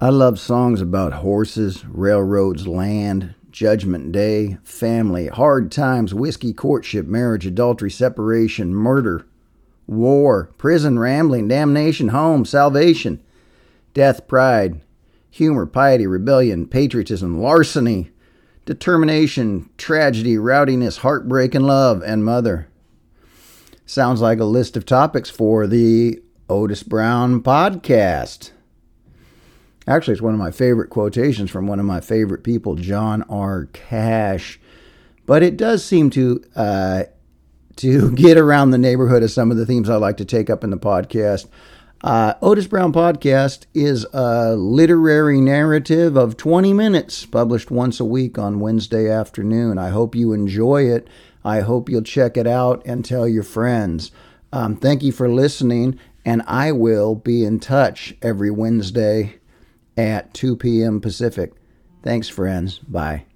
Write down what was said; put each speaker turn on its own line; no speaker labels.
I love songs about horses, railroads, land, judgment day, family, hard times, whiskey, courtship, marriage, adultery, separation, murder, war, prison, rambling, damnation, home, salvation, death, pride, humor, piety, rebellion, patriotism, larceny, determination, tragedy, rowdiness, heartbreak, and love, and mother. Sounds like a list of topics for the Otis Brown podcast. Actually, it's one of my favorite quotations from one of my favorite people, John R. Cash. But it does seem to uh, to get around the neighborhood of some of the themes I like to take up in the podcast. Uh, Otis Brown Podcast is a literary narrative of 20 minutes, published once a week on Wednesday afternoon. I hope you enjoy it. I hope you'll check it out and tell your friends. Um, thank you for listening, and I will be in touch every Wednesday at 2 p.m. Pacific. Thanks, friends. Bye.